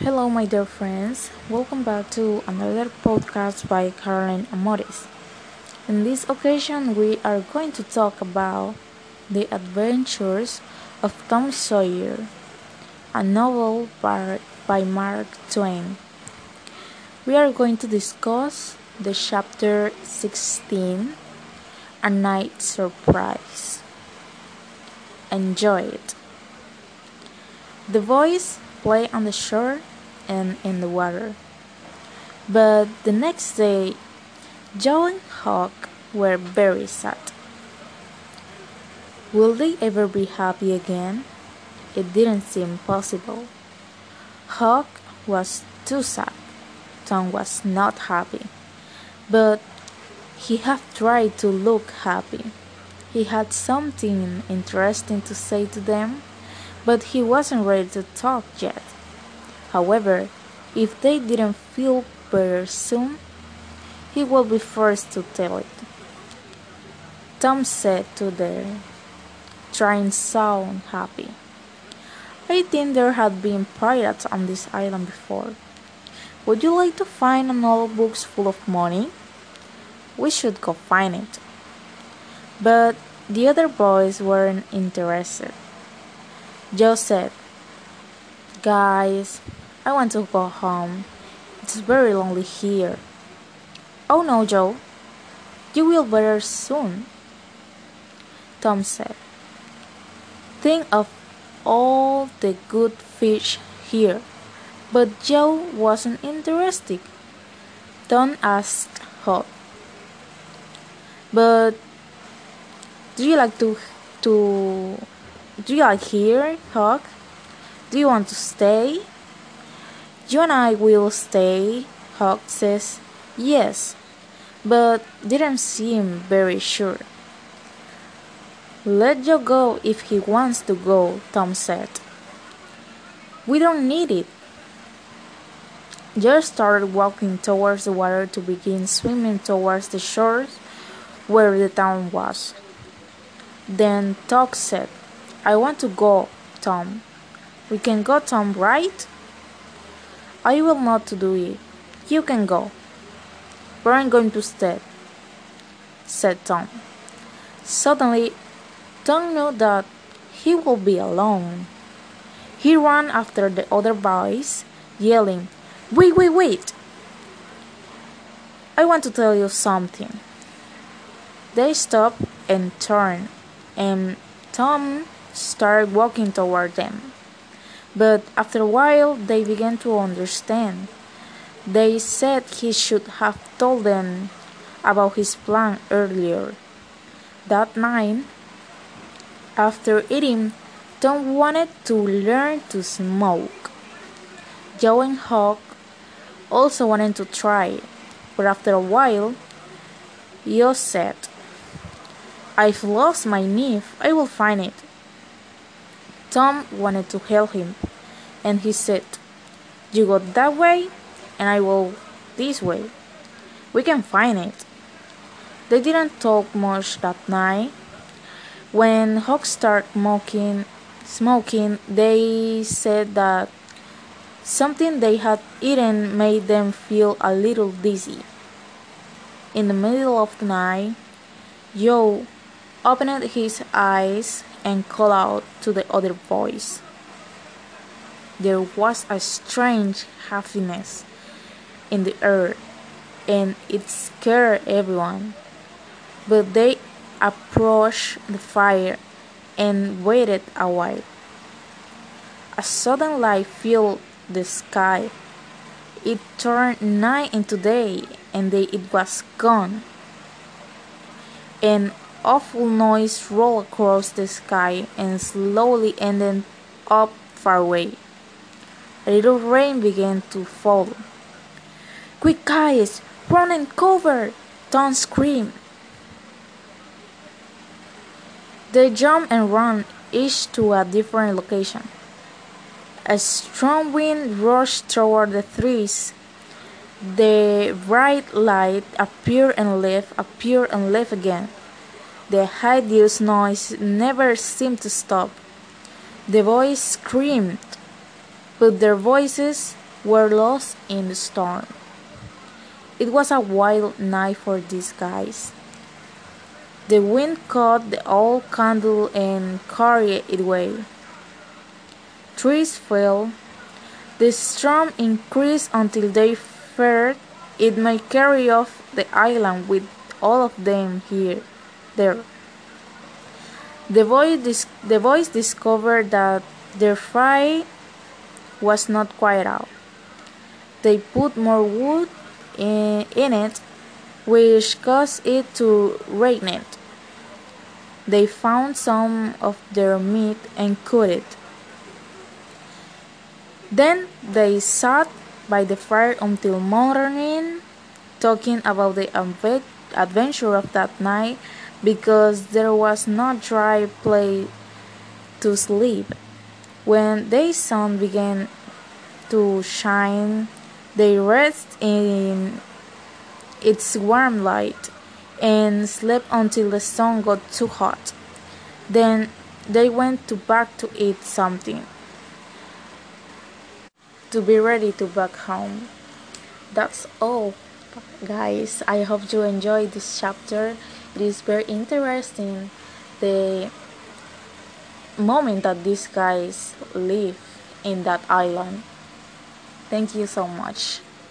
Hello, my dear friends. Welcome back to another podcast by Caroline Amoris. In this occasion, we are going to talk about the adventures of Tom Sawyer, a novel by, by Mark Twain. We are going to discuss the chapter 16, A Night Surprise. Enjoy it. The boys play on the shore and in the water. But the next day, Joe and Huck were very sad. Will they ever be happy again? It didn't seem possible. Huck was too sad. Tom was not happy. But he had tried to look happy. He had something interesting to say to them, but he wasn't ready to talk yet. However, if they didn't feel better soon, he would be forced to tell it. Tom said to them, trying sound happy. I think there had been pirates on this island before. Would you like to find another box full of money? We should go find it. But the other boys weren't interested. Said, Guys, I want to go home. It's very lonely here. Oh no, Joe. You will better soon. Tom said. Think of all the good fish here. But Joe wasn't interested. Don't ask Huck. But do you like to to do you like here, Huck? Do you want to stay? You and I will stay, Huck says. Yes, but didn't seem very sure. Let Joe go if he wants to go, Tom said. We don't need it. Joe started walking towards the water to begin swimming towards the shore where the town was. Then Huck said, I want to go, Tom. We can go, Tom, right? I will not do it. You can go. But I'm going to stay, said Tom. Suddenly, Tom knew that he would be alone. He ran after the other boys, yelling, Wait, wait, wait! I want to tell you something. They stopped and turned, and Tom started walking toward them. But after a while, they began to understand. They said he should have told them about his plan earlier. That night, after eating, Tom wanted to learn to smoke. Joe and Huck also wanted to try, but after a while, Joe said, I've lost my knife, I will find it. Tom wanted to help him, and he said, You go that way, and I will this way. We can find it. They didn't talk much that night. When Huck started smoking, smoking, they said that something they had eaten made them feel a little dizzy. In the middle of the night, Joe opened his eyes and called out to the other boys. There was a strange happiness in the air, and it scared everyone. But they approached the fire and waited a while. A sudden light filled the sky. It turned night into day, and then it was gone. And awful noise rolled across the sky and slowly ended up far away. A little rain began to fall. Quick, guys! Run and cover! Don't scream! They jumped and ran, each to a different location. A strong wind rushed toward the trees. The bright light appeared and left, appeared and left again. The hideous noise never seemed to stop. The boys screamed, but their voices were lost in the storm. It was a wild night for these guys. The wind caught the old candle and carried it away. Trees fell. The storm increased until they feared it might carry off the island with all of them here there. The boys, the boys discovered that their fire was not quite out. They put more wood in, in it, which caused it to rain it. They found some of their meat and cooked it. Then they sat by the fire until morning, talking about the adventure of that night because there was no dry place to sleep. When the sun began to shine, they rested in its warm light and slept until the sun got too hot. Then they went to back to eat something to be ready to back home. That's all, guys. I hope you enjoyed this chapter. It is very interesting the moment that these guys live in that island. Thank you so much.